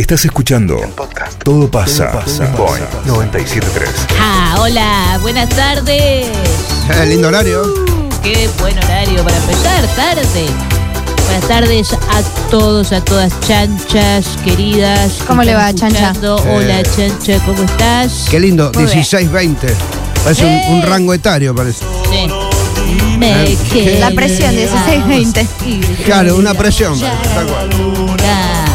Estás escuchando Todo pasa, en Boeing 973. Ah, hola, buenas tardes. Eh, lindo horario. Qué buen horario para empezar tarde. Buenas tardes a todos, a todas chanchas queridas. que ¿Cómo le va, chancha? Hola, chancha, ¿cómo estás? Qué lindo, Muy bien. 16-20. Parece un, un rango etario, parece. Sí. Me Eh, La presión de 16-20. Claro, una presión, tal cual.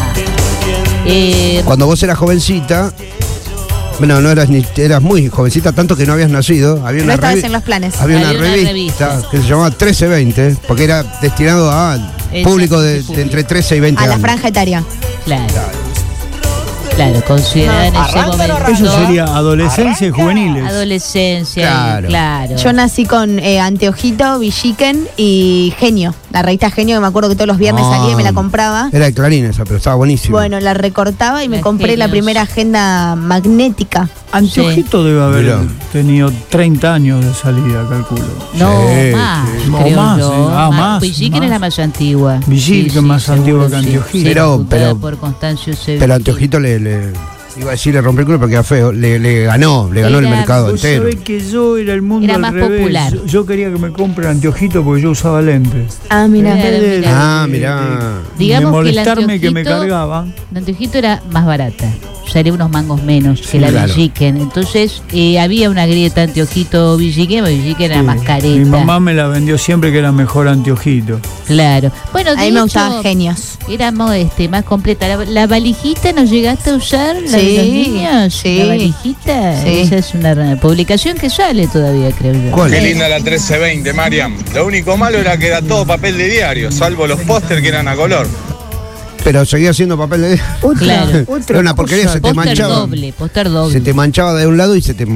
Eh, Cuando vos eras jovencita, bueno, no eras ni eras muy jovencita, tanto que no habías nacido. Había No una, estabas en los planes. había una Había una revista, revista. que se llamaba 1320, porque era destinado a público de, de entre 13 y 20 A la años. franja etaria. claro. Claro, considerada en ese momento. Eso sería adolescencia y juveniles. Adolescencia, Claro. claro. claro. Yo nací con eh, Anteojito, Villiquen y Genio. La revista Genio, que me acuerdo que todos los viernes Ah. salía y me la compraba. Era de Clarín esa, pero estaba buenísimo. Bueno, la recortaba y me compré la primera agenda magnética. Anteojito debe haber Mirá. tenido 30 años de salida, calculo. No, Sí, más, sí. creo No, más, yo. sí. Ah, más, Villiquen más. es la más antigua. Villiquen más antigua que Anteojito. Pero- ejecutada pero- por Constancio Sevilla. pero Anteojito le, le- Iba a decir, le rompió el culo porque era feo. Le, le ganó, le ganó el Era- mercado Vos entero. sabés que yo era el mundo Era al más revés. popular. Yo, yo quería que me compren anteojito porque yo usaba lentes. Ah, mira. De-. Ah, mirá. Digamos de que el molestarme que me anteojito- cargaban. La anteojito era más barata. Salía unos mangos menos que Sí, la claro. Villiquen. Entonces eh, había una grieta anteojito Villiquen, Villiquen era Sí. más careta. Mi mamá me la vendió siempre que era mejor anteojito. Claro. Bueno, A mí me gustaban Genios. Éramos este, más completa. La, la valijita nos llegaste a usar, la de los niños. sí. La valijita. Sí. Esa es una publicación que sale todavía, creo yo. ¿Cuál? Qué linda la 1320, Mariam. Lo único malo era que era todo papel de diario, salvo los póster que eran a color. Pero seguía haciendo papel de. Claro. Era una porquería, se te manchaba. doble, póster doble. Se te manchaba de un lado y se te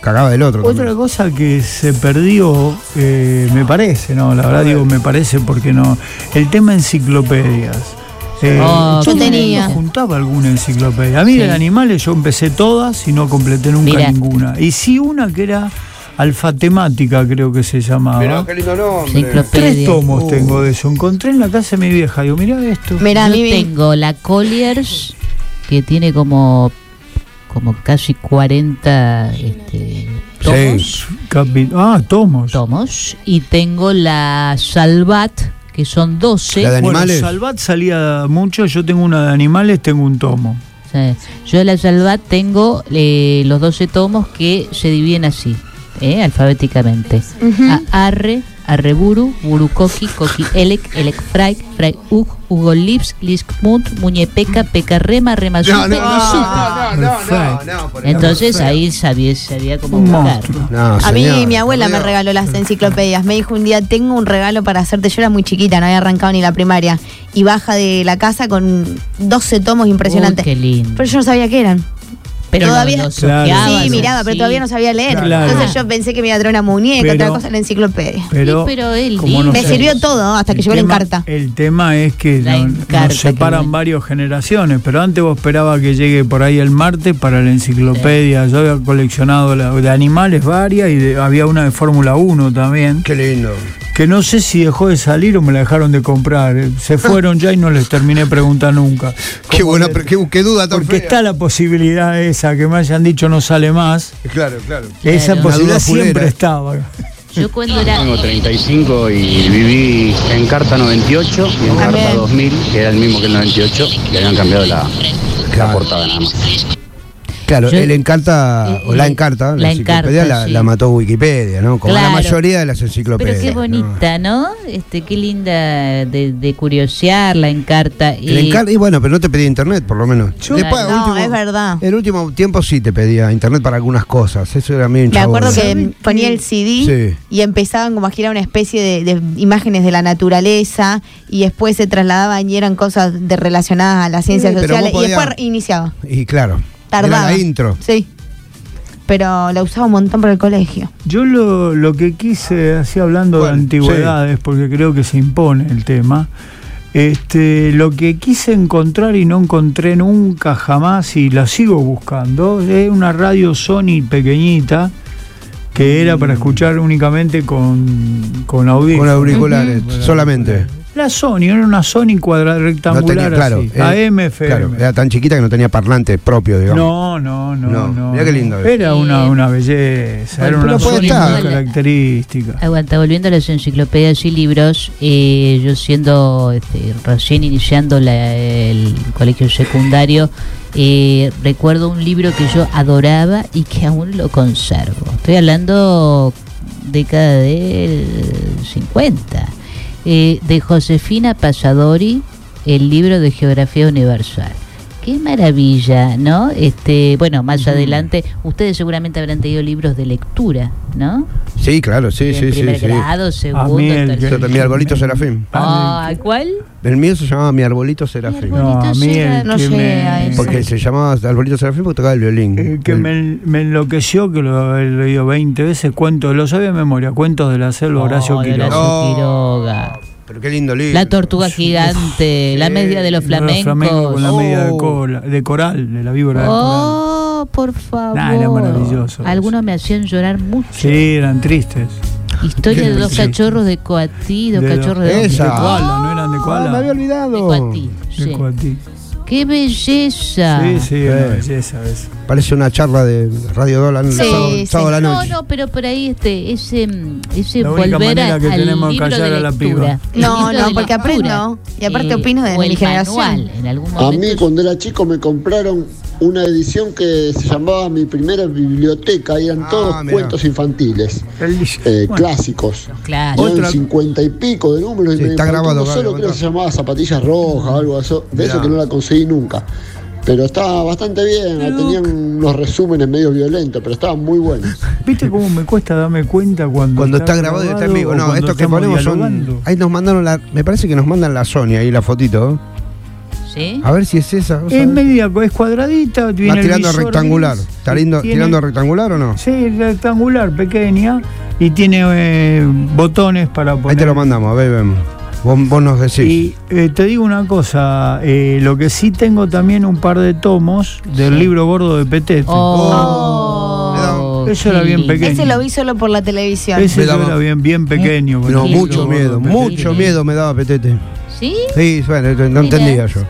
cagaba del otro. Otra también. cosa que se perdió, eh, me parece, ¿no? La verdad digo, me parece porque no. El tema enciclopedias. Eh, Oh, Yo tenía. juntaba alguna enciclopedia. A mí Sí. de animales yo empecé todas y no completé nunca Mirá. ninguna. Y sí una que era alfatemática, creo que se llamaba. Mirá, qué lindo nombre. Tres tomos Uh. tengo de eso. Encontré en la casa de mi vieja. Digo, mirá esto. Mira, a Yo tengo la Colliers, que tiene como, como casi 40 este, tomos. Capi- ah, tomos. tomos. Y tengo la Salvat, que son 12. La de Bueno, animales. Salvat salía mucho. Yo tengo una de animales, tengo un tomo. Sí. Yo de la Salvat tengo eh, los 12 tomos que se dividen así, eh, alfabéticamente. Ujú. A Arre, Arreburu, Burukoki, Koki Elek, Elek Fraik, Fraik Ug, Hugo Lips, Liskmund, Muñepeca, Pecarrema, Remazupe No, no, y no, Supe. no, no, no, Entonces ahí sabía, sabía cómo buscar. A mí mi abuela me regaló las enciclopedias. Me dijo un día, tengo un regalo para hacerte. Yo era muy chiquita, no había arrancado ni la primaria. Y baja de la casa con 12 tomos impresionantes. Uy, qué lindo. Pero yo no sabía qué eran. Pero todavía- Claro. ojeabas, sí, miraba, pero sí. todavía no sabía leer. Claro. Entonces yo pensé que me iba a traer una muñeca, Pero- otra cosa en la enciclopedia. Pero, pero él como no me sirvió todo hasta que llegó la encarta. El tema es que no- nos separan que- varias generaciones, pero antes vos esperabas que llegue por ahí el martes para la enciclopedia. Yo había coleccionado la- de animales varias y de- había una de Fórmula 1 también, Qué lindo. que no sé si dejó de salir o me la dejaron de comprar. Se fueron ya y no les terminé preguntar nunca. Qué buena, qué, qué duda tan Porque fea. está la posibilidad esa que me hayan dicho no sale más. Claro, claro. Esa Una posibilidad siempre estaba. Yo cuando era. Tengo 35 y viví en Carta 98 y en Carta También. 2000, que era el mismo que el 98, y habían cambiado la, la Claro. portada nada más. Claro, Yo- el encarta, Eh, o la encarta, la, la enciclopedia Encarta, la, sí. la mató Wikipedia, ¿no? Como la mayoría de las enciclopedias. Pero qué bonita, ¿no? Este, qué linda de, de curiosear la encarta. Y, encarta, y bueno, pero no te pedía internet, por lo menos. Claro. Después, No, último- es verdad. El último tiempo sí te pedía internet para algunas cosas. Eso era medio Me acuerdo hinchabola. que ponía el CD Sí. y empezaban como a girar una especie de, de imágenes de la naturaleza y después se trasladaban y eran cosas de relacionadas a las ciencias Sí, sociales y después iniciaba. Y claro, Tardaba. era la intro. Sí. Pero la usaba un montón por el colegio. Yo lo, lo que quise, así hablando de antigüedades, porque creo que se impone el tema, este, lo que quise encontrar y no encontré nunca jamás y la sigo buscando, es una radio Sony pequeñita que era para escuchar únicamente con, con audífonos. Con auriculares, solamente. La Sony, era una Sony cuadrada No rectangular tenía, claro. así. eh, AM, FM. Claro, era tan chiquita que no tenía parlante propio, digamos. No, no, no, No, no. mirá qué lindo. Era una, una belleza, Bueno, era una Sony muy característica. Aguanta, volviendo a las enciclopedias y libros, eh, yo siendo este, recién iniciando la- el colegio secundario, eh, recuerdo un libro que yo adoraba y que aún lo conservo. Estoy hablando década del 50, eh, de Josefina Pasadori, el libro de Geografía Universal. Qué maravilla, ¿no? Este, bueno, más adelante, ustedes seguramente habrán tenido libros de lectura, ¿no? Sí, claro, sí, en sí, sí. primer sí. grado, segundo, mí el que- tercero. Yo, mi arbolito serafín. Ah, ¿cuál? El mío se llamaba Mi arbolito serafín. Mi No, a mí el No que llegué me. Porque se llamaba arbolito serafín porque tocaba el violín. el que El- me, me enloqueció, que lo he leído 20 veces, cuentos, lo sabía de memoria, cuentos de la selva, Horacio Oh, de Quiroga. Horacio. Quiroga. Pero qué lindo libro. La tortuga gigante, la media de los flamencos. flamencos con la media de, Oh. cola- de coral, de la víbora de coral. Oh, por favor. Nah, era maravilloso Algunos eso. me hacían llorar mucho. Sí, eran tristes. Historia de dos cachorros de Coatí, dos De- cachorros de, Esa. De koala, ¿no eran de Ah, koala? me había olvidado. de Coatí. De sí. Coatí. ¡Qué belleza! Sí, sí, una Eh. belleza eso. Parece una charla de Radio Dólar Sí, sábado, sí. sábado a la No, noche. no, pero por ahí este, ese, mm, ese La única volver a, manera que al tenemos de libro callar de a la lectura. piba. No, no, porque lectura. aprendo. Y aparte opino de mi generación. manual, en algún A momento. mí cuando era chico me compraron una edición que se llamaba Mi Primera Biblioteca y eran Ah, todos mirá. cuentos infantiles, eh, bueno, clásicos. Claro. Eran Otra- cincuenta y pico de números Sí, está grabado, solo creo que se llamaba Zapatillas Rojas o algo de eso, de eso que no la conseguí nunca. Pero estaba bastante bien, tenían unos resúmenes medio violentos, pero estaban muy buenos. ¿Viste cómo me cuesta darme cuenta cuando, Cuando está grabado y está en vivo. No, estos que ponemos son. Ahí nos mandaron la. Me parece que nos mandan la Sony ahí la fotito. ¿Sí? A ver si es esa. ¿vos Es media, es cuadradita, Va tiene el tirando visor rectangular. gris, ¿Está lindo- tiene- tirando rectangular o no? Sí, rectangular, pequeña, y tiene eh, botones para poner. Ahí te lo mandamos, a ver, vemos. Vos, vos nos decís. Y eh, te digo una cosa, eh, lo que sí tengo también un par de tomos del Sí. libro gordo de Petete. Oh, Eso era bien pequeño. Ese lo vi solo por la televisión. Ese daba- era bien, bien pequeño. no, el mucho miedo, mucho miedo me daba Petete. ¿Sí? Sí, bueno, no entendía yo.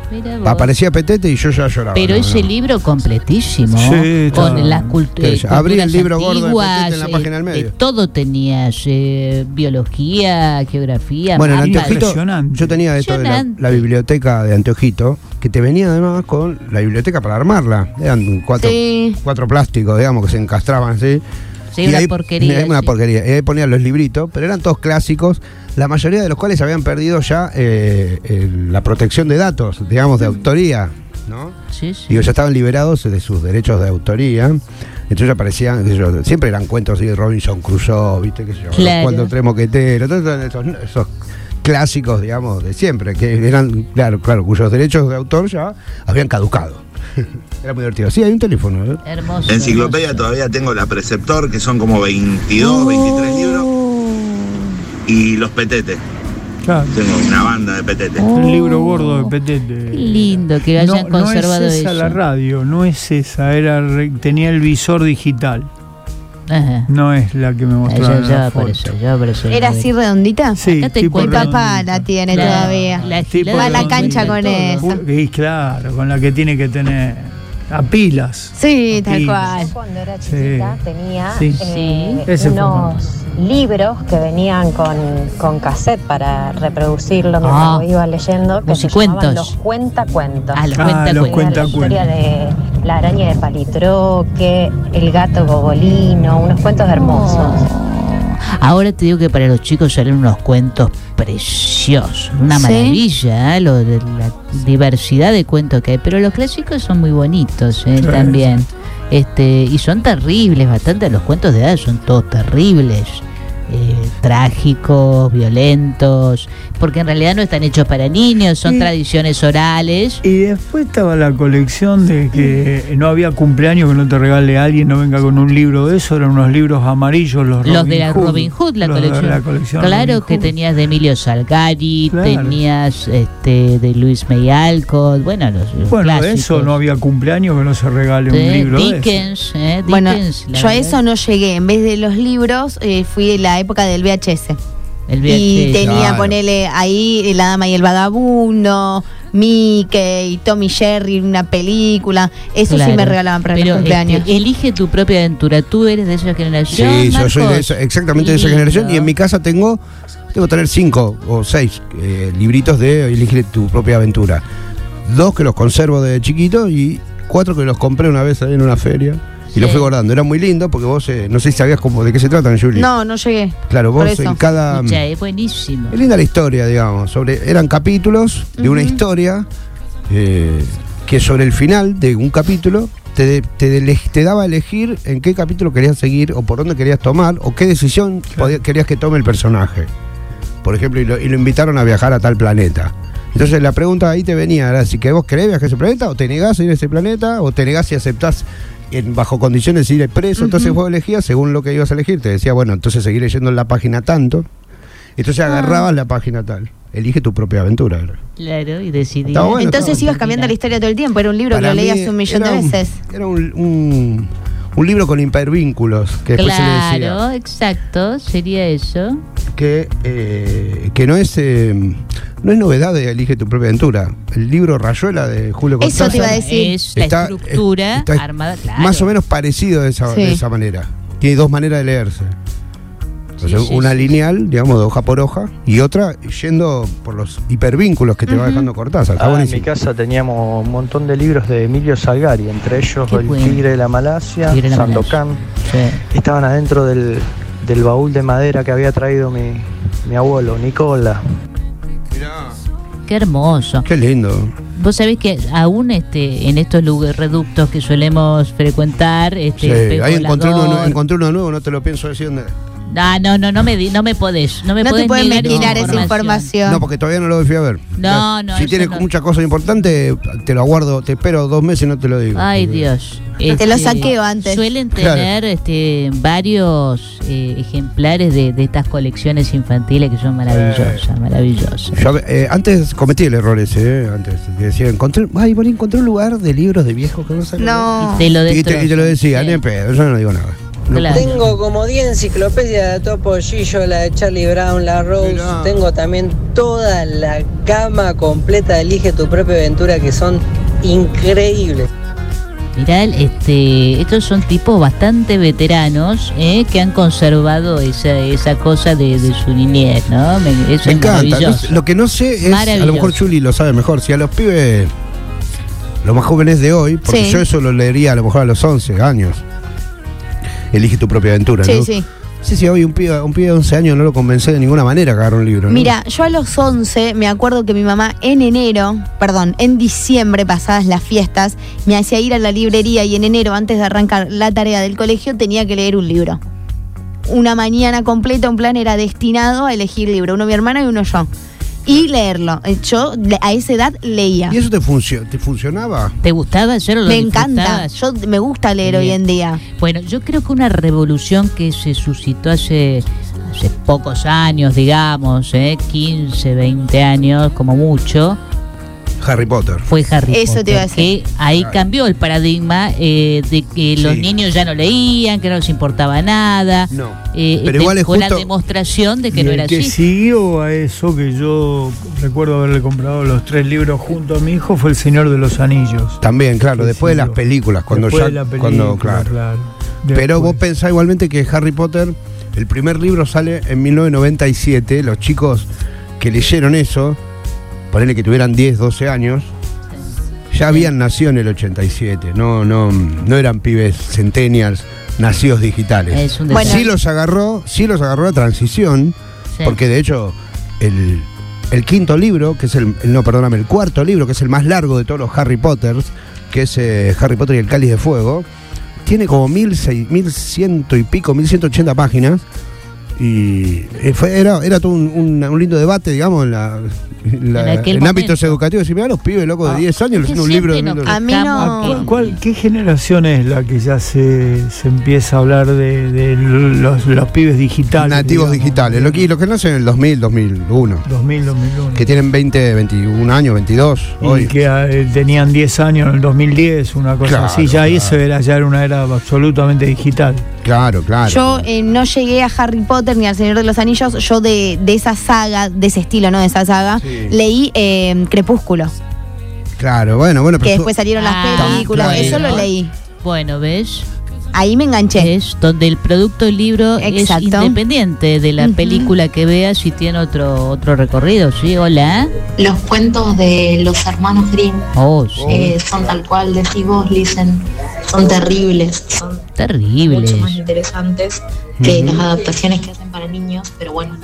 Aparecía Petete y yo ya lloraba. Pero no, ese no. libro completísimo, Sí, con las cult- ¿Qué es? Abrí el culturas libro gordo de Petete en la página del medio. eh, todo tenías, eh, biología, geografía, Bueno, en. Anteojito, Impresionante. yo tenía esto de la, biblioteca de Anteojito, que te venía además con la biblioteca para armarla. Eran cuatro, Sí. cuatro plásticos, digamos, que se encastraban así. Sí, Y una ahí- porquería. era una sí. porquería. Y ahí ponían los libritos, pero eran todos clásicos, la mayoría de los cuales habían perdido ya eh, el- la protección de datos, digamos, de autoría, ¿no? Sí, sí. Digo, ya estaban liberados de sus derechos de autoría. Entonces aparecían, qué sé yo, siempre eran cuentos así de Robinson Crusoe, ¿viste? ¿Qué sé yo? Claro. Los cuentos tres moqueteros, todos esos, esos clásicos, digamos, de siempre, que eran, claro, claro, cuyos derechos de autor ya habían caducado. Era muy divertido. Sí, hay un teléfono. ¿eh? Hermoso. Enciclopedia hermoso. todavía tengo la Preceptor, que son como 22, 23 libros. Y los petetes. Claro, Tengo una banda de petetes. el libro gordo de Petete. Qué lindo que hayan no, conservado no es esa eso. la radio, no es esa, era tenía el visor digital, Ajá. no es la que me Ah, mostraron Ya, en ya la foto. apareció, ya apareció. ¿Era así redondita? Sí, tipo. Mi papá la tiene todavía. la Va a la cancha con todo. eso. Y claro, con la que tiene que tener a pilas. Sí, tal Sí. cual. Cuando era Sí. chiquita tenía Sí. eh, fue unos libros que venían con, con cassette para reproducirlo mientras Ah. lo iba leyendo, que se llamaban los cuentacuentos. Ah, los Ah, cuenta los cuenta. La araña de palitroque, el gato gogolino, unos cuentos hermosos. Ahora te digo que para los chicos salen unos cuentos preciosos, una ¿Sí? maravilla, ¿eh? lo de la diversidad de cuentos que hay, pero los clásicos son muy bonitos ¿eh? Sí. también. Este, y son terribles, bastante los cuentos de edad son todos terribles. eh, trágicos, violentos, porque en realidad no están hechos para niños, son tradiciones orales. Y después estaba la colección de que no había cumpleaños que no te regale a alguien, no venga con un libro de eso, eran unos libros amarillos, los Los Robin de la Hood, Robin Hood, la los de colección. la colección claro Robin que Hood. tenías de Emilio Salgari, Claro. tenías este de Luis May Alcott, bueno, los, los Bueno, clásicos. eso no había cumpleaños que no se regale De un libro de eso. Dickens, ¿eh? Bueno, Dickens, la yo a eso no llegué. En vez de los libros, eh, fui de la época del VHS. El y VHS. tenía, Claro. ponele ahí La Dama y el Vagabundo, Mickey, Tommy Jerry, una película. Eso sí me regalaban para Pero, los cumpleaños. este, elige tu propia aventura. Tú eres de esa generación. Sí, yo soy de Marcos? esa- exactamente de esa generación. Y en mi casa tengo, tengo que tener cinco o seis eh, libritos de Elige tu propia aventura. Dos que los conservo de chiquito y cuatro que los compré una vez ahí en una feria. Y Sí. fui guardando. Era muy lindo porque vos, eh, no sé si sabías cómo, de qué se tratan, Julie. no, no llegué. Claro, vos en cada. Escucha, es buenísimo. Es linda la historia, digamos. Sobre, eran capítulos de una historia eh, que sobre el final de un capítulo te, te, daba a elegir en qué capítulo querías seguir o por dónde querías tomar o qué decisión podía- querías que tome el personaje. Por ejemplo, y lo, y lo invitaron a viajar a tal planeta. Entonces la pregunta ahí te venía, era si que vos querés viajar a ese planeta o te negás a ir a ese planeta o te negás y aceptás en, bajo condiciones de ir preso. Entonces Ujú. vos elegías según lo que ibas a elegir. Te decía, bueno, entonces seguir leyendo en la página tanto. Entonces Ah. agarrabas la página tal. Elige tu propia aventura. Claro, y decidí. Bueno, Entonces ibas cambiando la historia todo el tiempo. Era un libro que lo leías un millón de un- veces. Era un, un, un libro con hipervínculos, que después se le decía. Claro, exacto, sería eso. que, eh, que no es eh, no es novedad de Elige tu propia aventura. El libro Rayuela de Julio Eso Cortázar te iba a decir. Es la Está- estructura está armada, claro. más o menos parecido de esa, Sí. de esa manera. Tiene dos maneras de leerse. Sí, Entonces, sí, una sí. lineal, digamos, de hoja por hoja, y otra yendo por los hipervínculos que te va Ujú. dejando Cortázar. Ah, en mi casa teníamos un montón de libros de Emilio Salgari, entre ellos Qué El bueno. Tigre de la Malasia, de la Sandokan. Sí. Estaban adentro del, del baúl de madera que había traído mi, mi abuelo, Nicola. Qué hermoso. Qué lindo. Vos sabés que aún este, en estos lugares reductos que solemos frecuentar, este, Sí, ahí encontré uno, encontré uno nuevo, no te lo pienso decir dónde. Ah, no, no, no me, di- no me podés, no me No te podés pueden negar maquinar esa información. No, porque todavía no lo fui a ver. No, no, Si tienes no. muchas cosas importantes, te lo aguardo, te espero dos meses y no te lo digo. Ay, Porque- Dios. Te lo saqueo antes. Suelen Claro. tener este, varios eh, ejemplares de, de estas colecciones infantiles que son maravillosas, maravillosas. Yo eh, antes cometí el error ese, eh, antes, que decía, encontré, ay, bueno, encontré un lugar de libros de viejos que no sabía. No. Y te lo Y te, y te lo decía, sí. ni en pedo, yo no digo nada. No Claro. Tengo como 10 enciclopedias de Topo Gillo, la de Charlie Brown, la Rose. Mirá. Tengo también toda la gama completa de Elige tu propia aventura que son increíbles. Mirá, este, estos son tipos bastante veteranos eh, que han conservado esa, esa cosa de, de su niñez, ¿no? Me, eso Me es encanta. no lo que no sé es, a lo mejor Juli lo sabe mejor, si a los pibes, los más jóvenes de hoy, porque Sí. yo eso lo leería a lo mejor a los 11 años. Elige tu propia aventura, Sí, ¿no? sí. Sí, sí, hoy un pibe, un pibe de 11 años no lo convencé de ninguna manera a agarrar un libro. ¿no? Mira, yo a los 11 me acuerdo que mi mamá en enero, perdón, en diciembre, pasadas las fiestas, me hacía ir a la librería y en enero, antes de arrancar la tarea del colegio, tenía que leer un libro. Una mañana completa, un plan era destinado a elegir libro, uno mi hermana y uno yo. Y leerlo. Eh, Yo a esa edad leía. ¿Y eso te, funcio- te funcionaba? ¿Te gustaba hacerlo? Me encanta. Yo me gusta leer hoy en día. Bueno, yo creo que una revolución que se suscitó hace, hace pocos años, digamos, eh, 15, 20 años, como mucho, Harry Potter. fue Harry Eso te Potter. iba a decir. Que ahí cambió el paradigma eh, de que los Sí. niños ya no leían, que no les importaba nada. No. Eh, Pero de- igual es con la justo- demostración de que Y no el era que así. siguió a eso, que yo recuerdo haberle comprado los tres libros junto a mi hijo, fue El Señor de los Anillos. También, claro, después de las películas, cuando Después ya. de la película, cuando, claro. Pero vos pensás igualmente que Harry Potter, el primer libro sale en 1997. Los chicos que leyeron eso, ponele que tuvieran 10, 12 años, ya habían nacido en el 87. No, no, no eran pibes centennials nacidos digitales. Bueno. sí los agarró, sí los agarró la transición, Sí. porque de hecho el, el quinto libro, que es el, el- no, perdóname, el cuarto libro, que es el más largo de todos los Harry Potters, que es eh, Harry Potter y el Cáliz de Fuego, tiene como mil, seis- mil ciento y pico, mil ciento ochenta páginas. Y eh, fue, era, era todo un, un- un lindo debate, digamos, en, la, en la- En en ámbitos educativos. Y mirá, los pibes locos de Ah, 10 años es que leyendo un libro de nos A mí no- fijamos ¿Cuál- cuál- ¿Qué generación es la que ya se, se empieza a hablar de, de los, los pibes digitales? nativos digamos? digitales. Lo que, los que nacen en el 2000, 2001. 2000, 2001. Que tienen 20, 21 años, 22 y hoy. que eh, tenían 10 años en el 2010, una cosa Claro, así. Ya ahí claro. eso era, ya era una era absolutamente digital. Claro, claro. Yo eh, no llegué a Harry Potter ni al Señor de los Anillos. Yo de, de esa saga, de ese estilo, ¿no? De esa saga, Sí. leí eh, Crepúsculo. Claro, bueno, bueno, Que pero después salieron las Ah, películas. claro. Eso lo leí. Bueno, ¿ves? Ahí me enganché. Es donde el producto del libro Exacto. es independiente de la película que veas y tiene otro otro recorrido, ¿sí? Hola. Los cuentos de los hermanos Grimm Oh, sí. eh, son tal cual decís vos, Listen. Son terribles, son Terribles. mucho más interesantes que las adaptaciones que hacen para niños, pero bueno,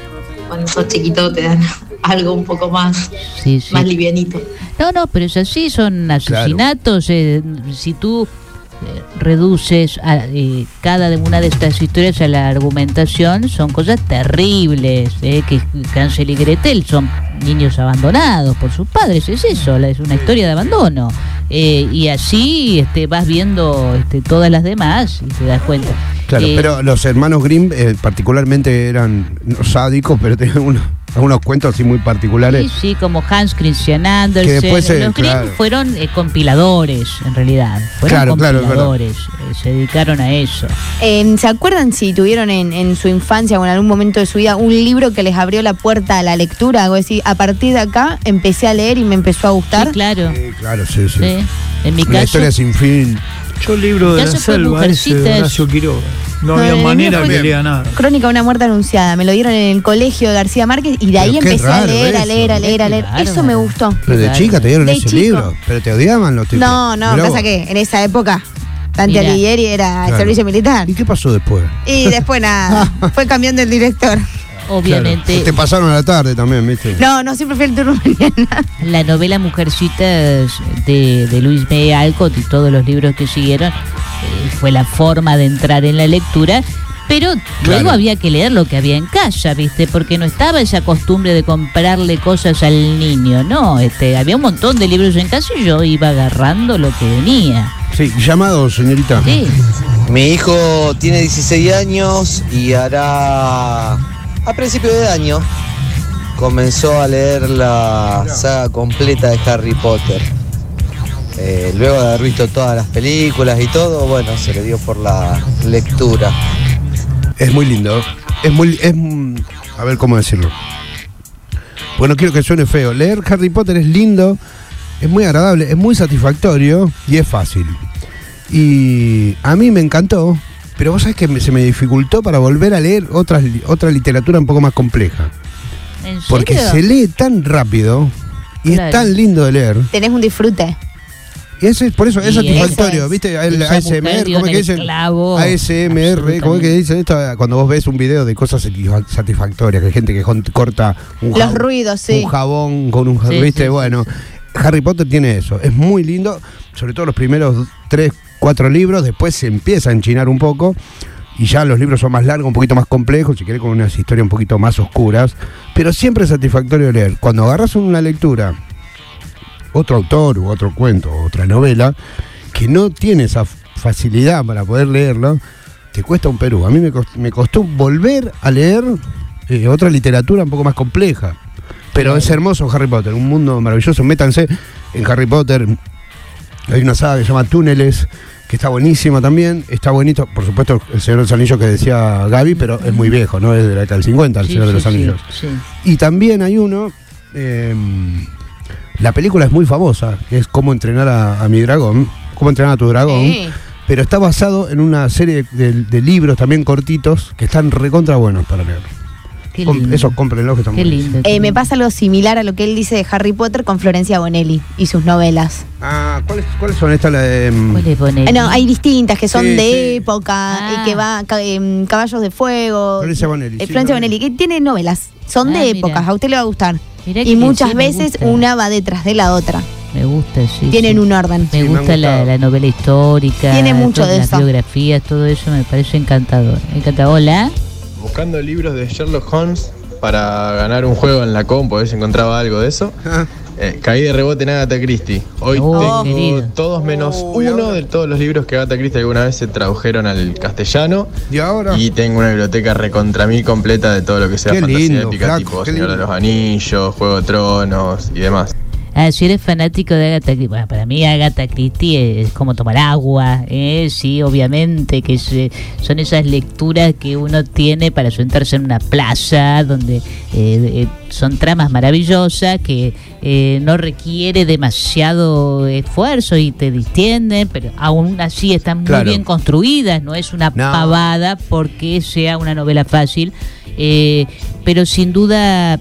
cuando sos chiquito te dan algo un poco más, Sí, sí. más livianito. No, no, pero es así, son asesinatos. eh, si tú reduces a, eh, cada una de estas historias a la argumentación, son cosas terribles. eh, que Hansel y Gretel son niños abandonados por sus padres, es eso, es una historia de abandono. Eh, y así este, vas viendo este, todas las demás y te das cuenta. Claro, Eh, pero los hermanos Grimm eh, particularmente eran no sádicos, pero tenían unos, algunos cuentos así muy particulares. Sí, sí, como Hans Christian Andersen. Que después los Grimm claro. fueron eh, compiladores, en realidad. Fueron Claro, compiladores. eh, se dedicaron a eso. Eh, ¿Se acuerdan si tuvieron en, en su infancia o en algún momento de su vida un libro que les abrió la puerta a la lectura? Algo así, a partir de acá empecé a leer y me empezó a gustar. Sí, claro. Claro, sí, sí. Sí. En mi Una caso, historia sin fin. Yo el libro de Ya la selva ese de. Horacio Quiroga. No No, había el manera que lea nada. Crónica de una muerte anunciada. Me lo dieron en el colegio de García Márquez y de ahí Pero empecé a leer, a eso. leer, a leer, a leer. Eso me gustó. Pero de chica te dieron De ese chico. libro. Pero te odiaban los tipos. No, no, Mirá pasa vos. que en esa época Dante. Alighieri era el Claro. servicio militar. ¿Y qué pasó después? Y después nada, fue cambiando el director. Obviamente, Te pasaron a la tarde también, ¿viste? No, no, siempre fui el turno mañana. la novela Mujercitas de, de Luis M. Alcott y todos los libros que siguieron eh, fue la forma de entrar en la lectura. Pero luego Claro. había que leer lo que había en casa, ¿viste? Porque no estaba esa costumbre de comprarle cosas al niño, ¿no? Este, había un montón de libros en casa y yo iba agarrando lo que venía. Sí, llamado, señorita. Sí. Mi hijo tiene 16 años y hará a principio de año comenzó a leer la saga completa de Harry Potter. Eh, luego de haber visto todas las películas y todo, bueno, se le dio por la lectura. Es muy lindo. Es muy. Es, a ver cómo decirlo. Bueno, quiero que suene feo. Leer Harry Potter es lindo, es muy agradable, es muy satisfactorio y es fácil. Y a mí me encantó, pero vos sabés que me- se me dificultó para volver a leer otras, otra literatura un poco más compleja. ¿En Porque serio? se lee tan rápido y Claro. es tan lindo de leer. Tenés un disfrute. Y eso es, por eso es Y satisfactorio, es. ¿viste? El ASMR, ¿cómo es que el dicen? clavo. ASMR, ¿cómo es que dicen esto? Cuando vos ves un video de cosas satisfa- satisfactorias, que hay gente que corta un, Los jabón- ruidos, sí. un jabón con un Sí, ¿viste? sí, sí, bueno, Harry Potter tiene eso, es muy lindo, sobre todo los primeros tres, cuatro libros, después se empieza a enchinar un poco. Y ya los libros son más largos, un poquito más complejos, si querés con unas historias un poquito más oscuras, pero siempre es satisfactorio leer. Cuando agarras una lectura otro autor u otro cuento, otra novela, que no tiene esa facilidad para poder leerlo, te cuesta un Perú. A mí me costó, me costó volver a leer eh, otra literatura un poco más compleja. Pero es hermoso Harry Potter, un mundo maravilloso. Métanse en Harry Potter. Hay una saga que se llama Túneles, que está buenísima también. Está bonito, por supuesto, El Señor de los Anillos que decía Gaby, pero es muy viejo, ¿no? Es de la década del 50, El Sí, Señor de los sí, Anillos. sí. Y también hay uno, eh, la película es muy famosa, que es Cómo entrenar a, a mi dragón, Cómo entrenar a tu dragón, pero está basado en una serie de, de libros también cortitos que están recontra buenos para leer. Qué Com- lindo. Eso cómprenlo que están Qué lindo. Eh, me pasa algo similar a lo que él dice de Harry Potter con Florencia Bonelli y sus novelas. Ah, ¿cuáles, cuáles son estas? La de, mm, ¿Cuál es Bonelli? Eh, no, hay distintas que son Sí, de sí. época Ah. y que va ca- em, Caballos de Fuego. Florencia Bonelli, Eh, sí, Florencia Bonelli, que tiene novelas, son Ah, de épocas, a usted le va a gustar. Mirá Y muchas veces una va detrás de la otra. Me gusta, sí. Tienen sí. un orden. Me Sí, me han gusta la, la novela histórica. Tiene mucho de las eso. biografías, todo eso me parece encantador. Encantador. Hola. Buscando libros de Sherlock Holmes para ganar un juego en la compu, a ver si encontraba algo de eso. Eh, caí de rebote en Agatha Christie. Hoy Oh, tengo querido. todos menos uno de todos los libros que Agatha Christie alguna vez se tradujeron al castellano. ¿Y ahora? Y tengo una biblioteca recontra mí completa de todo lo que sea Qué fantasía lindo, épica, flaco, tipo qué Señor de los Anillos, Juego de Tronos y demás. Ah, si eres fanático de Agatha Christie, bueno, para mí Agatha Christie es como tomar agua, ¿eh? sí, obviamente, que es, eh, son esas lecturas que uno tiene para sentarse en una plaza, donde eh, eh, son tramas maravillosas, que eh, no requiere demasiado esfuerzo y te distienden, pero aún así están muy Claro. bien construidas, no es una pavada porque sea una novela fácil, eh, pero sin duda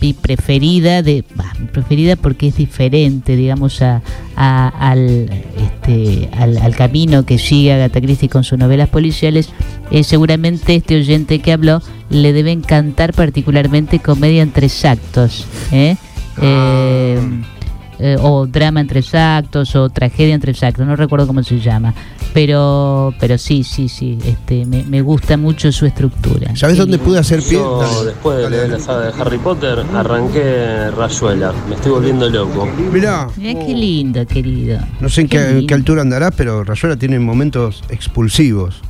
mi preferida de bah, mi preferida porque es diferente digamos a, a- al, este, al al camino que sigue Agatha Christie con sus novelas policiales eh, seguramente este oyente que habló le debe encantar particularmente comedia en tres actos ¿eh? Eh, eh, o drama en tres actos o tragedia en tres actos no recuerdo cómo se llama pero pero sí sí sí este me, me gusta mucho su estructura ¿Sabes dónde pude hacer pie? Yo, Dale. después de leer la saga de Harry Potter, arranqué Rayuela. Me estoy volviendo loco. Mirá, Mirá qué lindo querido no sé en Qué qué, lindo. qué altura andarás, pero Rayuela tiene momentos expulsivos.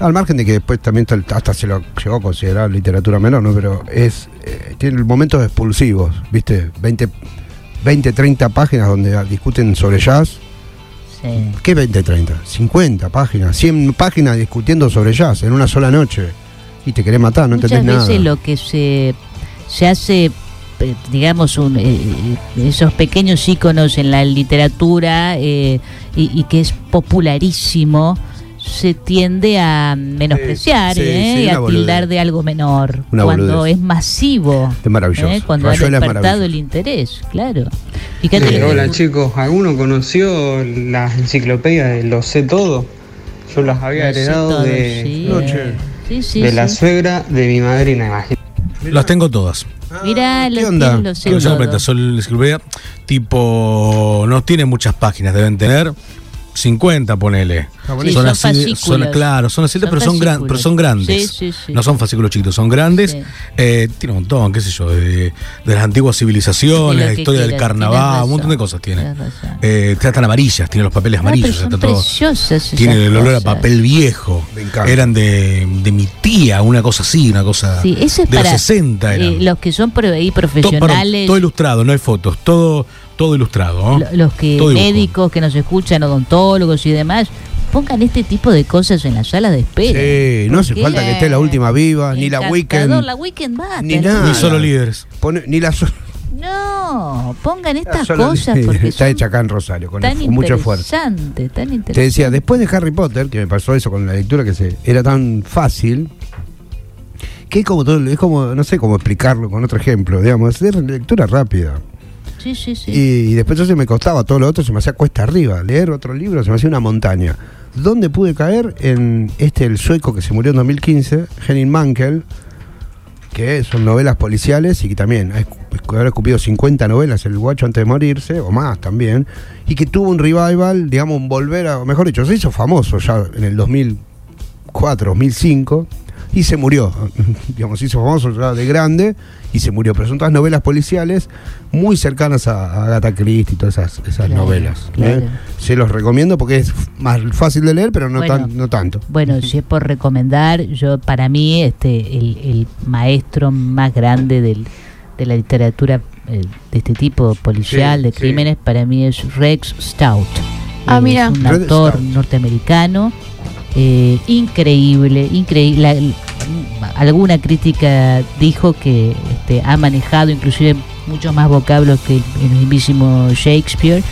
Al margen de que después también hasta se lo llegó a considerar literatura menor, ¿no? Pero es eh, tiene momentos expulsivos, ¿viste? 20, 20, 30 páginas donde discuten sobre jazz. Sí. ¿Qué 20, 30? 50 páginas, 100 páginas discutiendo sobre jazz en una sola noche. Y te querés matar, no Muchas entendés nada. veces lo que se, se hace, eh, digamos, un, eh, eh, esos pequeños íconos en la literatura eh, y, y que es popularísimo, se tiende a menospreciar Sí, ¿eh? sí, y una a tildar de algo menor. Una cuando boludez. es masivo. Es maravilloso. ¿eh? Cuando ha Rayuela es despertado el interés, claro. Fíjate Eh, hola chicos, ¿alguno conoció las enciclopedias de Lo sé todo? Yo las había Lo heredado todo, de, sí. de- Sí, sí, de la suegra de mi madrina, imagínate. Las tengo todas. Mirá, lo, onda? los sé todo. son la enciclopedia tipo. No tiene muchas páginas, deben tener 50, ponele. Sí, son fascículos. son, claro, son así, Son pero, son gran- pero son grandes. Sí, sí, sí. No son fascículos chiquitos, son grandes. Sí. Eh, tiene un montón, qué sé yo, de, de las antiguas civilizaciones, la historia del carnaval, un montón de cosas tiene. Eh, están amarillas, tiene los papeles Ah, pero amarillos, son está todo. Tiene el olor a papel viejo. Eran de, de mi tía, una cosa así, una cosa. Sí, eso es de para los 60 eran. eh, los que son pro- ahí todo, perdón, profesionales, todo ilustrado, no hay fotos, todo, todo ilustrado. ¿no? lo- los que Todo dibujo. médicos que nos escuchan, odontólogos y demás, pongan este tipo de cosas en la sala de espera. Sí, no hace falta que esté la última viva, ni la weekend, La weekend va. ni nada. Ni solo líderes. Pone- ni la, so- No, pongan estas solo cosas porque Está hecha acá en Rosario, con, tan con mucho esfuerzo. tan Te interesantes. decía, después de Harry Potter, que me pasó eso con la lectura, que se, era tan fácil, que es como todo, es como, no sé cómo explicarlo con otro ejemplo, digamos, es lectura rápida. Y, después eso me costaba, todo lo otro se me hacía cuesta arriba. Leer otro libro se me hacía una montaña. ¿Dónde pude caer? En este, el sueco que se murió en 2015, Henning Mankell, que son novelas policiales y que también habrá escupido 50 novelas el guacho antes de morirse, o más también, y que tuvo un revival, digamos, un volver a, mejor dicho, se hizo famoso ya en el 2004, 2005, y se murió, digamos, hizo famoso ya de grande y se murió, pero son todas novelas policiales muy cercanas a, a Agatha Christie y todas esas, esas Claro, novelas. ¿eh? Se los recomiendo porque es más fácil de leer, pero no, Bueno. tan, no tanto. Bueno, si es por recomendar, yo para mí este el, el maestro más grande del, de la literatura eh, de este tipo policial Sí, de sí. crímenes para mí es Rex Stout. Ah, mira. Es un Rex autor Stout. norteamericano eh, increíble, increíble. La- alguna crítica dijo que este, ha manejado inclusive muchos más vocablos que el, el mismísimo Shakespeare.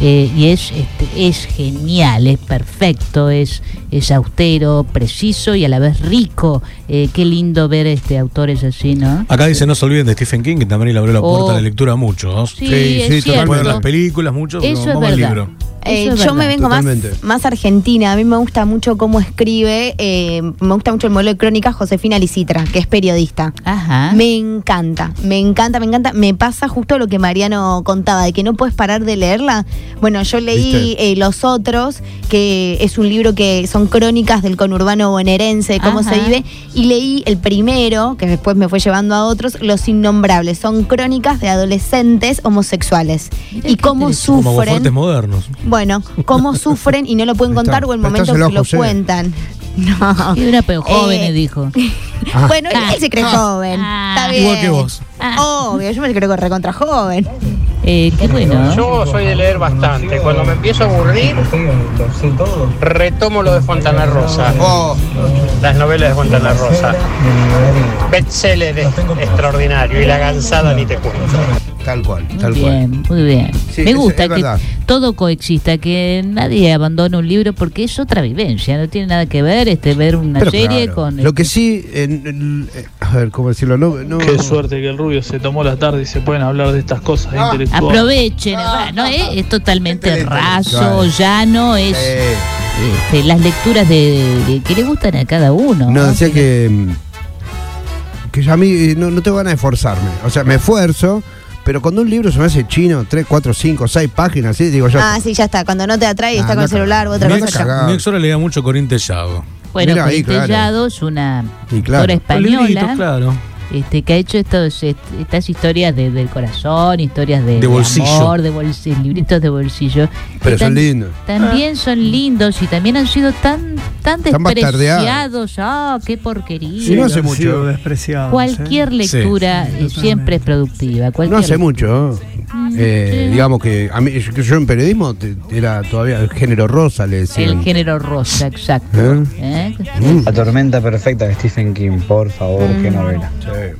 eh, y es este, es genial, es perfecto, es, es austero, preciso y a la vez rico. Eh, qué lindo ver este autores así, ¿no? Acá dice no se olviden de Stephen King, que también le abrió la puerta Oh. a la lectura a muchos. Sí, totalmente. cierto. las películas, muchos, Eso pero es vamos al verdad. libro. Eh, yo me vengo más, Totalmente. más argentina. A mí me gusta mucho cómo escribe. eh, me gusta mucho el modelo de crónica Josefina Licitra, que es periodista. Ajá. Me encanta, me encanta, me encanta. Me pasa justo lo que Mariano contaba, de que no puedes parar de leerla. Bueno, yo leí eh, Los Otros, que es un libro que son crónicas del conurbano bonaerense, de cómo Ajá. se vive. Y leí el primero, que después me fue llevando a otros, Los Innombrables. Son crónicas de adolescentes homosexuales. Mirá y cómo. Como sufren. fuertes modernos. Bueno, cómo sufren y no lo pueden contar o el momento que lo cuentan. No. Y una pero jóvenes, Eh, dijo. Bueno, él, él se cree joven. Ah. Está bien. Igual que vos. Obvio, yo me creo que recontra joven. Eh, qué bueno. Yo soy de leer bastante. Cuando me empiezo a aburrir, retomo lo de Fontana Rosa. Las novelas de Fontana Rosa. Bestseller es- extraordinario. Y la gansada ni te cuento. Tal cual, Muy tal bien, muy bien. Sí, Me gusta es que verdad. todo coexista, que nadie abandone un libro porque es otra vivencia, no tiene nada que ver este ver una Pero serie claro, con Lo que sí, en- en- eh, a ver, ¿cómo decirlo? No, no- Qué suerte que el rubio se tomó la tarde y se pueden hablar de estas cosas intelectuales. aprovechen, bueno, es, es totalmente raso, llano, es este, las lecturas de, de- que le gustan a cada uno. No, decía que. mm, Que yo a mí eh, no, no tengo ganas de esforzarme. O sea, me esfuerzo, pero cuando un libro se me hace chino, 3, 4, 5, 6 páginas, ¿sí? digo yo. Ah, sí, ya está. Cuando no te atrae, está Ah, con el celular u otra Mi cosa. ex, ya. mi ex ahora leía mucho Corín Tellado. Bueno, Corín claro. Tellado es una Y claro. autora española claro. Este, que ha hecho estos, est- estas historias de- del corazón, historias de, De bolsillo. amor, de bolsillo, libritos de bolsillo. Pero son lindos. También son lindos y también han sido tan, tan despreciados. Ah, qué porquería. Sí, no hace mucho. despreciados, Cualquier ¿eh? lectura Sí, eh, siempre es productiva. No hace mucho. Eh, Digamos que a mí, yo, yo en periodismo te- era todavía el género rosa, le decían. El género rosa, exacto. ¿Eh? ¿Eh? La tormenta perfecta de Stephen King, por favor, qué novela. Sí,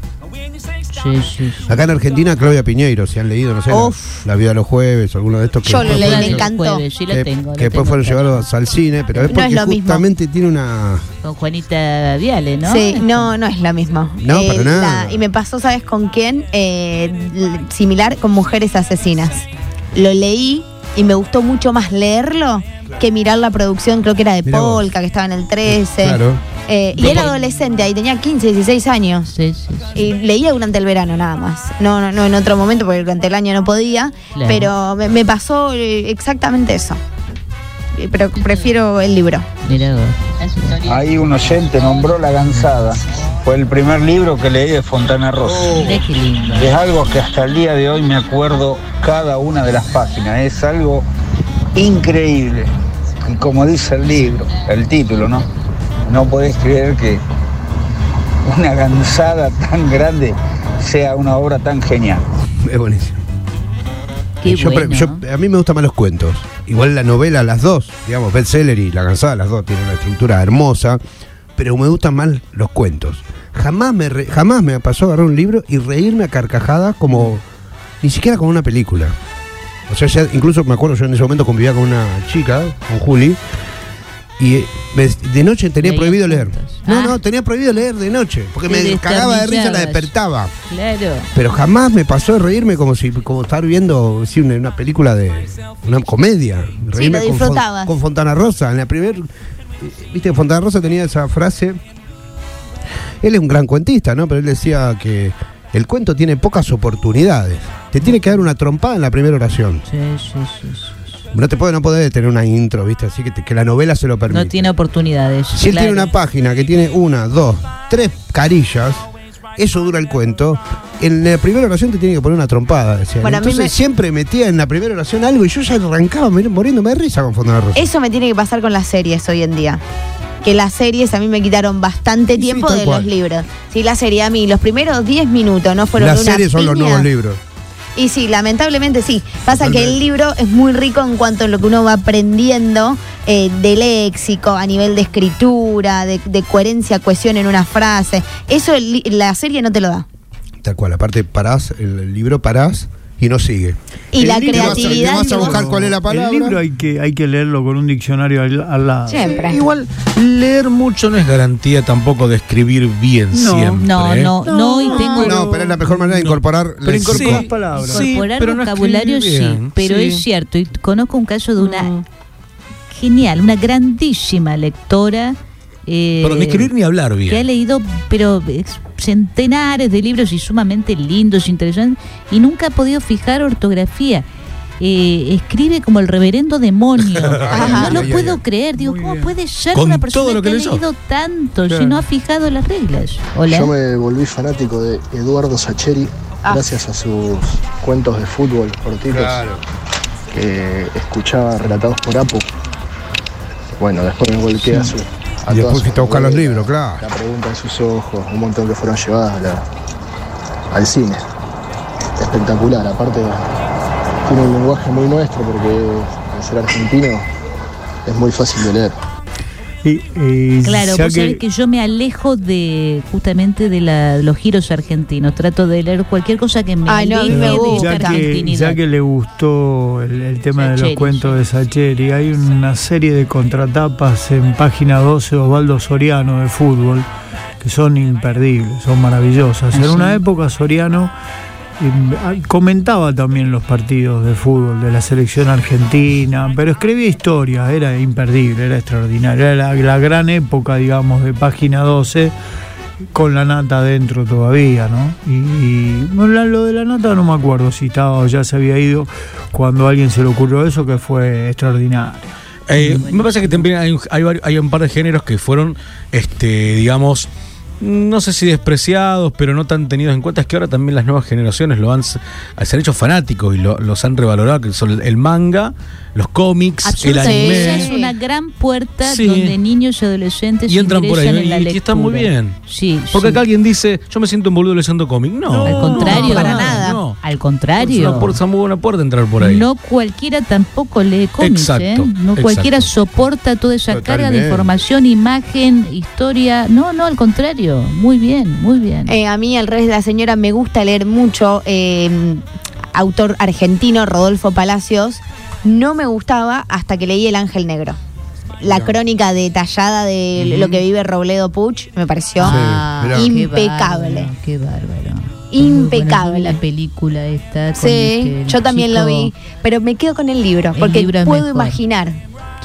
sí. Acá en Argentina, Claudia Piñeiro, si han leído, no sé, la, Uf. La vida de los jueves, o alguno de estos que Yo lo después leí, fueron- me encantó. Jueves, sí lo que, tengo. lo que después tengo fueron llevados al cine, pero es No porque es lo mismo. justamente tiene una. Con Juanita Viale, ¿no? Sí, no, no es lo mismo. No, para nada. y me pasó, ¿sabes con quién? Eh, similar con Mujeres Asesinas. Lo leí y me gustó mucho más leerlo que mirar la producción, creo que era de Mirá vos. Polka, que estaba en el 13. Claro. Eh, y era adolescente, ahí tenía 15, 16 años. Sí, sí, Y leía durante el verano nada más. No, no, no en otro momento, porque durante el año no podía. Claro. Pero me, me pasó eh, exactamente eso. Eh, Pero prefiero el libro. Ahí un oyente nombró La Gansada. Fue el primer libro que leí de Fontana Rosa. Lindo. Es algo que hasta el día de hoy me acuerdo cada una de las páginas. Es algo increíble. Y como dice el libro, el título, ¿no? No podés creer que una gansada tan grande sea una obra tan genial. Es buenísimo. Qué Yo pre- bueno. yo- a mí me gustan más los cuentos. Igual la novela, las dos, digamos, bestseller y La Cansada, las dos tienen una estructura hermosa, pero me gustan más los cuentos. Jamás me, re- jamás me pasó agarrar un libro y reírme a carcajadas como, ni siquiera como una película. O sea, ya- incluso me acuerdo, yo en ese momento convivía con una chica, con Juli, y de noche tenía prohibido leer. No, Ah. no, tenía prohibido leer de noche, porque me cagaba de risa, la despertaba. Claro. Pero jamás me pasó de reírme como si como estar viendo sí, una, una película de una comedia. Reírme lo con, Fon- con Fontana Rosa. En la primer viste Fontana Rosa tenía esa frase. Él es un gran cuentista, ¿no? Pero él decía que el cuento tiene pocas oportunidades. Te tiene que dar una trompada en la primera oración. Sí, sí, sí, sí. No te puede, no puede tener una intro, ¿viste? Así que, te- que la novela se lo permite. No tiene oportunidades. Si él claro. tiene una página que tiene una, dos, tres carillas, eso dura el cuento. En la primera oración te tiene que poner una trompada. decían. Bueno, a mí Entonces me- siempre metía en la primera oración algo y yo ya arrancaba muriéndome de risa con Fondo de Rosa. Eso me tiene que pasar con las series hoy en día. Que las series a mí me quitaron bastante tiempo de cual. los libros. Sí, la serie a mí, los primeros 10 minutos no fueron Las una series son los nuevos libros. Y sí, lamentablemente sí. Pasa que el libro es muy rico en cuanto a lo que uno va aprendiendo eh, de léxico, a nivel de escritura, de, de coherencia, cohesión en una frase. Eso el la serie no te lo da. Tal cual, aparte parás, el libro parás y no sigue. Y El la libro vas a- creatividad. te vas a buscar cuál es la palabra. El libro hay que, hay que leerlo con un diccionario al, al lado. Siempre. Igual leer mucho no es garantía tampoco de escribir bien No, siempre. no, ¿eh? no, no, y tengo No, pero es la mejor manera de incorporar Pero léxico. incorporas palabras. Sí, incorporar pero no vocabulario sí, pero sí. es cierto, y conozco un caso de una genial, una grandísima lectora. Eh, Pero ni escribir ni hablar bien. que ha leído pero ex- centenares de libros y sumamente lindos, interesantes, y nunca ha podido fijar ortografía. Eh, escribe como el reverendo demonio. no lo puedo ay. creer. Digo, ¿cómo puede ser Con una persona todo lo que, que ha leído tanto si Claro. no ha fijado las reglas? Hola. Yo me volví fanático de Eduardo Sacheri Ah. gracias a sus cuentos de fútbol cortitos Claro. que escuchaba relatados por Apu. Bueno, después me volqué a su. A Y después fuiste a buscar los libros, claro. La pregunta de sus ojos, un montón que fueron llevadas la- al cine. Espectacular, aparte tiene un lenguaje muy nuestro porque al ser argentino es muy fácil de leer. Y, eh, Claro, vos sabés que yo me alejo de justamente de, la- de los giros argentinos. Trato de leer cualquier cosa que me Ay, no, me gusta. ya que, ya que le gustó el, el tema de los cuentos de Sacheri, hay una serie de contratapas en página 12 de Osvaldo Soriano de fútbol que son imperdibles, son maravillosas. En Ah, una sí. época Soriano comentaba también los partidos de fútbol de la selección argentina, pero escribía historias, era imperdible, era extraordinario, era la, gran época, digamos, de página 12 con la nata adentro todavía, ¿no? Y, lo de la nata no me acuerdo si estaba o ya se había ido cuando a alguien se le ocurrió eso, que fue extraordinario. Eh, me parece que también hay, hay un par de géneros que fueron, este, digamos, no sé si despreciados, pero no tan tenidos en cuenta. Es que ahora también las nuevas generaciones lo han, se han hecho fanáticos y lo- los han revalorado, que son el, manga, los cómics, el. Esa anime. es una gran puerta Sí. donde niños y adolescentes Y entran por ahí en la y, y están muy bien. Sí, Porque sí. acá alguien dice, yo me siento un boludo leyendo cómic. No, Al contrario, para nada. No. Al Es contrario. una, es una muy buena puerta entrar por ahí. No cualquiera tampoco lee cómics, Exacto, ¿eh? No exacto. cualquiera soporta toda esa carga de información, imagen, historia. No, no, al contrario. Muy bien, muy bien. Eh, a mí, al revés de la señora, me gusta leer mucho. eh, autor argentino, Rodolfo Palacios. No me gustaba hasta que leí El Ángel Negro. La crónica detallada de lo que vive Robledo Puch me pareció Ah, qué impecable. bárbaro, Qué bárbaro. Impecable. La película esta. Sí, este, yo también lo vi, pero me quedo con el libro, El porque libro puedo mejor. imaginar.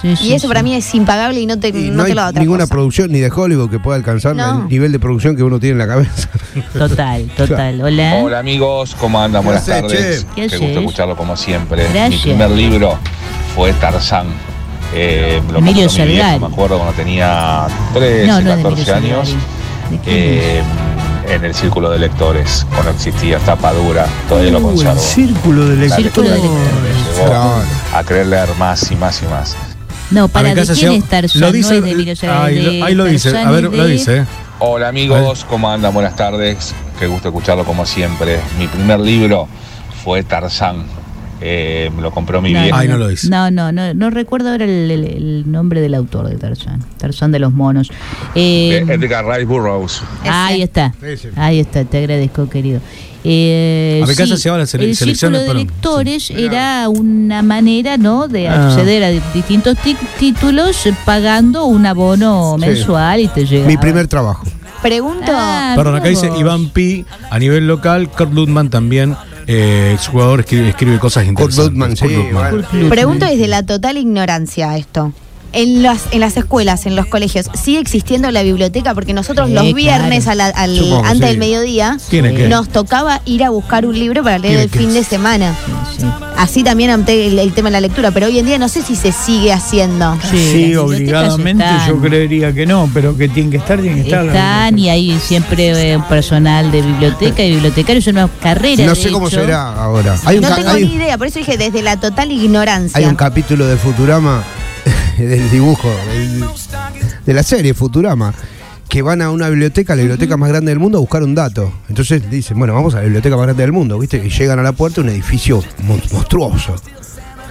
Sí, sí, y eso sí. para mí es impagable y no te, Y no no te hay lo da otra ninguna cosa. producción ni de Hollywood que pueda alcanzar No. el nivel de producción que uno tiene en la cabeza. Total, total. Hola. Hola amigos, ¿cómo andan? Buenas ¿Qué haces, tardes. che? ¿Qué Qué gusto escucharlo como siempre. Gracias. Mi primer libro fue Tarzán. Eh, lo Emilio compró mi viejo, Salgari. me acuerdo cuando tenía 13, No, no es de 14 Emilio años. Salgari. ¿De quién eh, en el círculo de lectores, cuando existía tapa dura, todavía lo Uh, el conservo. círculo de lectores. Círculo de Claro. a querer leer más y más y más. No, para de quién es Tarzán, lo no dice- es de Salgari, ahí, ahí lo dice, a ver, lo dice. Hola amigos, ¿cómo andan? Buenas tardes. Qué gusto escucharlo como siempre. Mi primer libro fue Tarzán. Eh, me lo compró mi No, viejo. Ay, no lo dice. No, no, no, no recuerdo ahora el, el- el nombre del autor de Tarzán. Tarzán de los monos. Eh, Eh, Edgar Rice Burroughs. ahí está. Ese. Ahí está, te agradezco, querido. Eh, A mi casa sí, se llama la sele- el selección círculo de- lectores era una manera, ¿no?, de Ah. acceder a di- distintos ti- títulos pagando un abono Sí. mensual y te llega. Mi primer trabajo. Pregunto, Ah, Perdón, acá dice. Iván Pi a nivel local, Kurt Ludman también, eh, exjugador, escribe, escribe cosas interesantes. Ludman, sí, pregunto desde la total ignorancia esto. En las, en las escuelas, en los colegios, ¿sigue existiendo la biblioteca? Porque nosotros Sí, los viernes claro. a la- al- Supongo, antes sí. del mediodía nos tocaba ir a buscar un libro para leer el fin de semana. Sí, sí. Así también ante el, el tema de la lectura, pero hoy en día no sé si se sigue haciendo. Sí, obligadamente yo creería que no, pero que tienen que estar, tienen que estar. Están y hay siempre eh, un personal de biblioteca y bibliotecarios, es una carrera. No sé cómo hecho. será ahora. Hay No tengo hay- ni idea, por eso dije desde la total ignorancia. hay un capítulo de Futurama, del dibujo, del- de la serie Futurama, que van a una biblioteca, la biblioteca más grande del mundo, a buscar un dato. Entonces dicen, bueno, vamos a la biblioteca más grande del mundo, ¿viste? Y llegan a la puerta un edificio mon- monstruoso,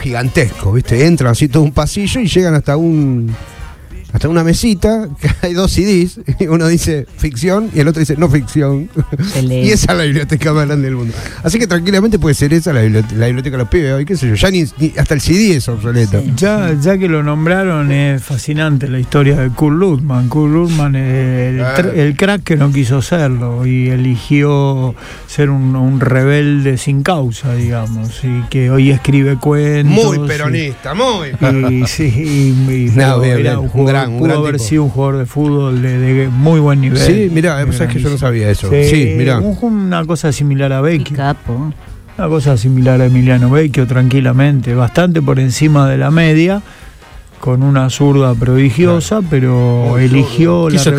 gigantesco, ¿viste? Entran así todo un pasillo y llegan hasta un hasta una mesita, que hay dos CDs, y uno dice ficción y el otro dice no ficción. Excelente. y esa es la biblioteca más grande del mundo. Así que tranquilamente puede ser esa la biblioteca, la biblioteca de los pibes hoy, qué sé yo, ya ni, ni- hasta el CD es obsoleto. Ya, ya que lo nombraron, es fascinante la historia de Kurt Ludman. Kurt Ludman es el, el crack que no quiso serlo y eligió ser un, un rebelde sin causa, digamos, y que hoy escribe cuentos. Muy y- peronista, muy. Y, sí, y- y- No, bien, era bien, un un jugador, gran- un pudo gran haber tipo. sido un jugador de fútbol de, de muy buen nivel. Sí, mirá, vos sabés que yo no sabía eso. Sí, mirá. un- una cosa similar a capo. Una cosa similar a Emiliano Vecchio, tranquilamente, bastante por encima de la media, con una zurda prodigiosa, pero eligió la Quiso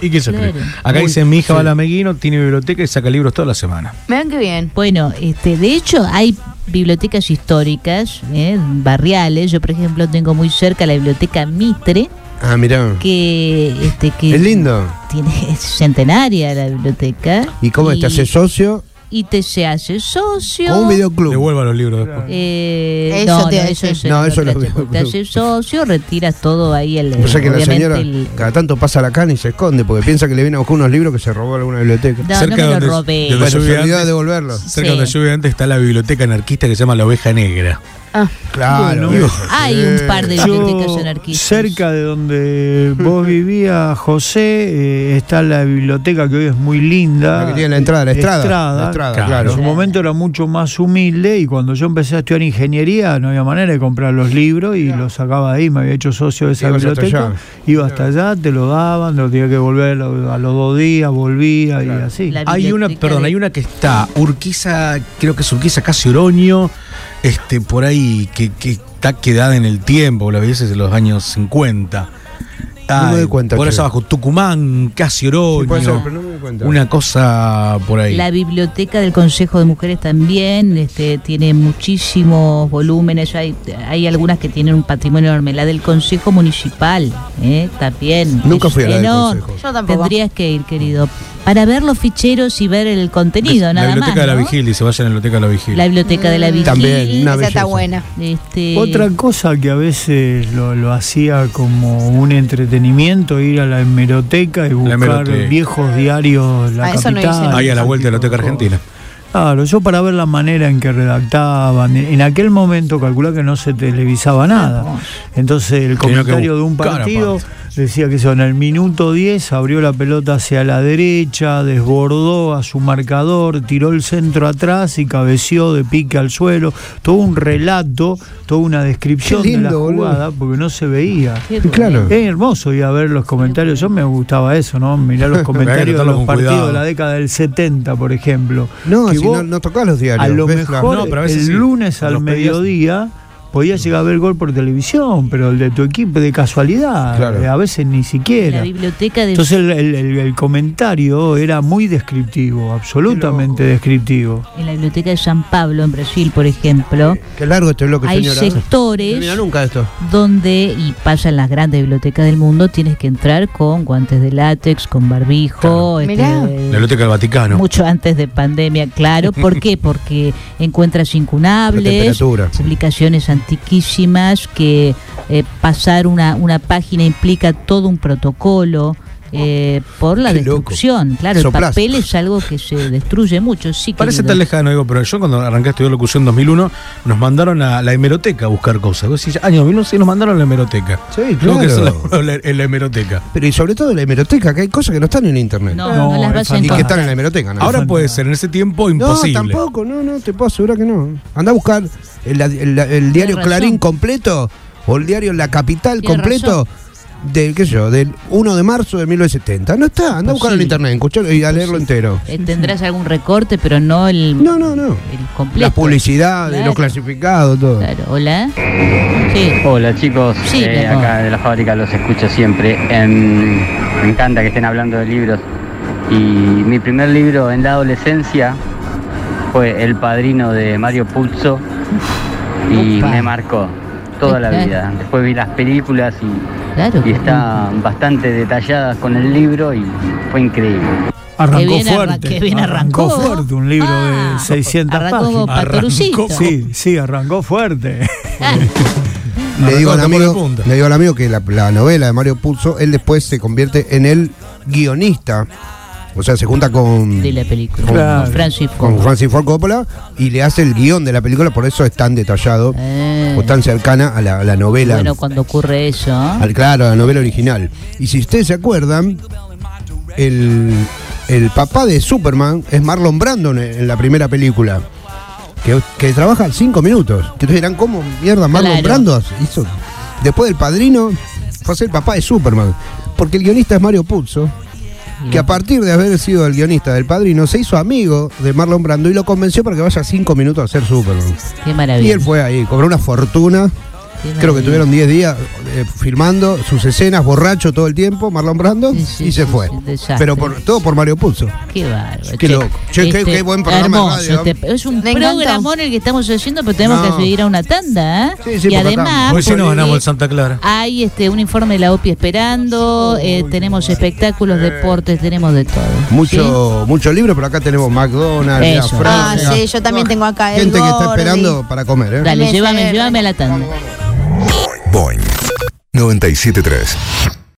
¿Y qué se cree? Claro. Acá Muy- dice mi hija va a sí. la Meguino, tiene biblioteca y saca libros toda la semana. Vean qué bien. Bueno, este, de hecho hay bibliotecas históricas, eh, barriales. Yo, por ejemplo, tengo muy cerca la biblioteca Mitre, Ah, mirá. que, este, que Es lindo. tiene es centenaria la biblioteca. ¿Y cómo te haces socio? Y te se hace socio. O un videoclub. Devuelva los libros después. Eh, Eso no, te no, eso decir. es No, eso otra lo- época. Te haces socio, retiras todo ahí el. O sea que la señora el- cada tanto pasa la cana y se esconde porque piensa que le viene a buscar unos libros que se robó en alguna biblioteca. No, no me lo donde- robé. de donde Bueno, yo se vivía olvidó de antes- devolverlo. Cerca Sí. donde yo antes está la biblioteca anarquista que se llama La Oveja Negra. Claro. Bueno, eso, Hay sí. un par de Yo, bibliotecas anarquistas. cerca de donde vos vivías, José, eh, está la biblioteca que hoy es muy linda. La que tiene la entrada, la estrada. Estrada. La estrada, Claro. claro. En su momento era mucho más humilde y cuando yo empecé a estudiar ingeniería no había manera de comprar los libros y los sacaba de ahí, me había hecho socio de esa Ibas hasta biblioteca. allá. Iba hasta allá, te lo daban, te lo tenía que volver a los dos días, volvía y así. Hay una, perdón, de- hay una que está Urquiza, creo que es Urquiza casi Oroño, este, por ahí, que, que está quedada en el tiempo, la veces de los años 50. No me doy cuenta, Por eso abajo, Tucumán, casi Oroño. Sí, puede ser, pero no me doy cuenta. una cosa por ahí. La biblioteca del Consejo de Mujeres también este, tiene muchísimos volúmenes. Hay, hay algunas que tienen un patrimonio enorme. La del Consejo Municipal eh, también. Nunca fui a la del. Consejo. Yo tampoco. Tendrías que ir, querido, para ver los ficheros y ver el contenido, la nada biblioteca más. de la ¿no? Vigilia, se vayan a la biblioteca de la Vigilia. La biblioteca de la Vigilia. También, una Esa está buena. Este, Otra cosa que a veces lo, lo hacía como un entretenimiento, ir a la hemeroteca y buscar hemeroteca. viejos diarios, la Ah, eso no hice capital. Ahí a la vuelta de la biblioteca argentina. Claro, yo para ver la manera en que redactaban, en aquel momento calculá que no se televisaba nada. Entonces el comentario de un partido decía que son el minuto 10 abrió la pelota hacia la derecha, desbordó a su marcador, tiró el centro atrás y cabeció de pique al suelo. Todo un relato, toda una descripción Qué de la lindo, boludo. jugada porque no se veía. Claro. Es hermoso ir a ver los comentarios. Yo me gustaba eso, ¿no? Mirar los comentarios de los partidos cuidado. de la década del 70, por ejemplo. No, si vos- no, no tocás los diarios. a lo ves la- mejor No, pero a veces el sí. lunes al mediodía podías llegar a ver gol por televisión, pero el de tu equipo de casualidad, Claro. eh, a veces ni La siquiera. biblioteca de Entonces el, el- el- el comentario era muy descriptivo, absolutamente descriptivo. en la biblioteca de San Pablo en Brasil, por ejemplo, Qué largo este bloque, hay señora. Sectores nunca esto. donde, y pasa en las grandes bibliotecas del mundo, tienes que entrar con guantes de látex, con barbijo, este, Mirá. La biblioteca del Vaticano. mucho antes de pandemia, claro. ¿Por qué? Porque encuentras La incunables, publicaciones antiquísimas, que eh, pasar una, una página implica todo un protocolo. Eh, por la Qué loco. destrucción, claro, el papel es algo que se destruye mucho, sí. Parece querido. tan lejano, digo, pero yo cuando arranqué a estudiar locución en 2001, nos mandaron a la hemeroteca a buscar cosas. Vos decís, año 2001 sí nos mandaron a la hemeroteca. Sí, Tengo que claro. la, la- en la hemeroteca. Pero y sobre todo en la hemeroteca, que hay cosas que no están en internet. No, no, No, las vas a y que están en la hemeroteca, ¿no? Ahora puede ser, en ese tiempo imposible. No, tampoco, no, no, te puedo asegurar que no. Anda a buscar el, el- el diario. Clarín completo o el diario La Capital Tienes completo del, qué sé yo, del 1 de marzo de 1970. No está, anda a buscarlo en internet, escucharlo y a leerlo entero. Eh, tendrás algún recorte, pero no el, No, no, no. el completo. Las publicidades, Claro. los clasificados, todo. Claro, hola. Sí. Hola chicos, Sí, Eh, acá de la fábrica los escucho siempre. Em, me encanta que estén hablando de libros. Y mi primer libro en la adolescencia fue El Padrino de Mario Puzo y Opa. me marcó toda la vida. Después vi las películas y, Claro. y están bastante detalladas con el libro y fue increíble. Arrancó Qué bien arran- fuerte. qué bien arrancó. fuerte, un libro Ah, de 600 arrancó como páginas. Sí, sí, arrancó fuerte. Le digo, al Arrancó amigo, le digo al amigo que la, la novela de Mario Puzo, él después se convierte en el guionista. O sea, se junta con, de la película. Claro. Con Francis con Ford. Francis Ford Coppola y le hace el guion de la película, por eso es tan detallado Eh, o tan cercana a la, a la novela. bueno, cuando ocurre eso. al, claro, a la novela original. Y si ustedes se acuerdan, el, el papá de Superman es Marlon Brandon en, en la primera película. Que, que trabaja cinco minutos. Que ustedes dirán, ¿cómo mierda Marlon Claro. Brando hizo? Después del padrino, fue a ser el papá de Superman. Porque el guionista es Mario Puzo, que a partir de haber sido el guionista del padrino, se hizo amigo de Marlon Brando y lo convenció para que vaya cinco minutos a hacer Superman. Qué Y maravilla. él fue ahí, cobró una fortuna Creo que tuvieron 10 días eh, filmando sus escenas, borracho todo el tiempo, Marlon Brando, y se fue. Pero por, todo por Mario Puzo. Qué bárbaro. Qué loco. Che, qué- qué buen programa de hermoso, radio. este- es un programón el que estamos haciendo, pero tenemos No. que seguir a una tanda. ¿eh? sí, y además, Hoy sí nos ganamos eh, el Santa Clara. hay este un informe de la OPI esperando, eh, tenemos espectáculos, deportes, tenemos de todo. Mucho, mucho libro, pero acá tenemos McDonald's, la Eso. Ah, Francia. sí, yo también tengo acá el Gente que está esperando para comer, ¿eh? Dale, Me llévame, llévame a la tanda. Boing 973.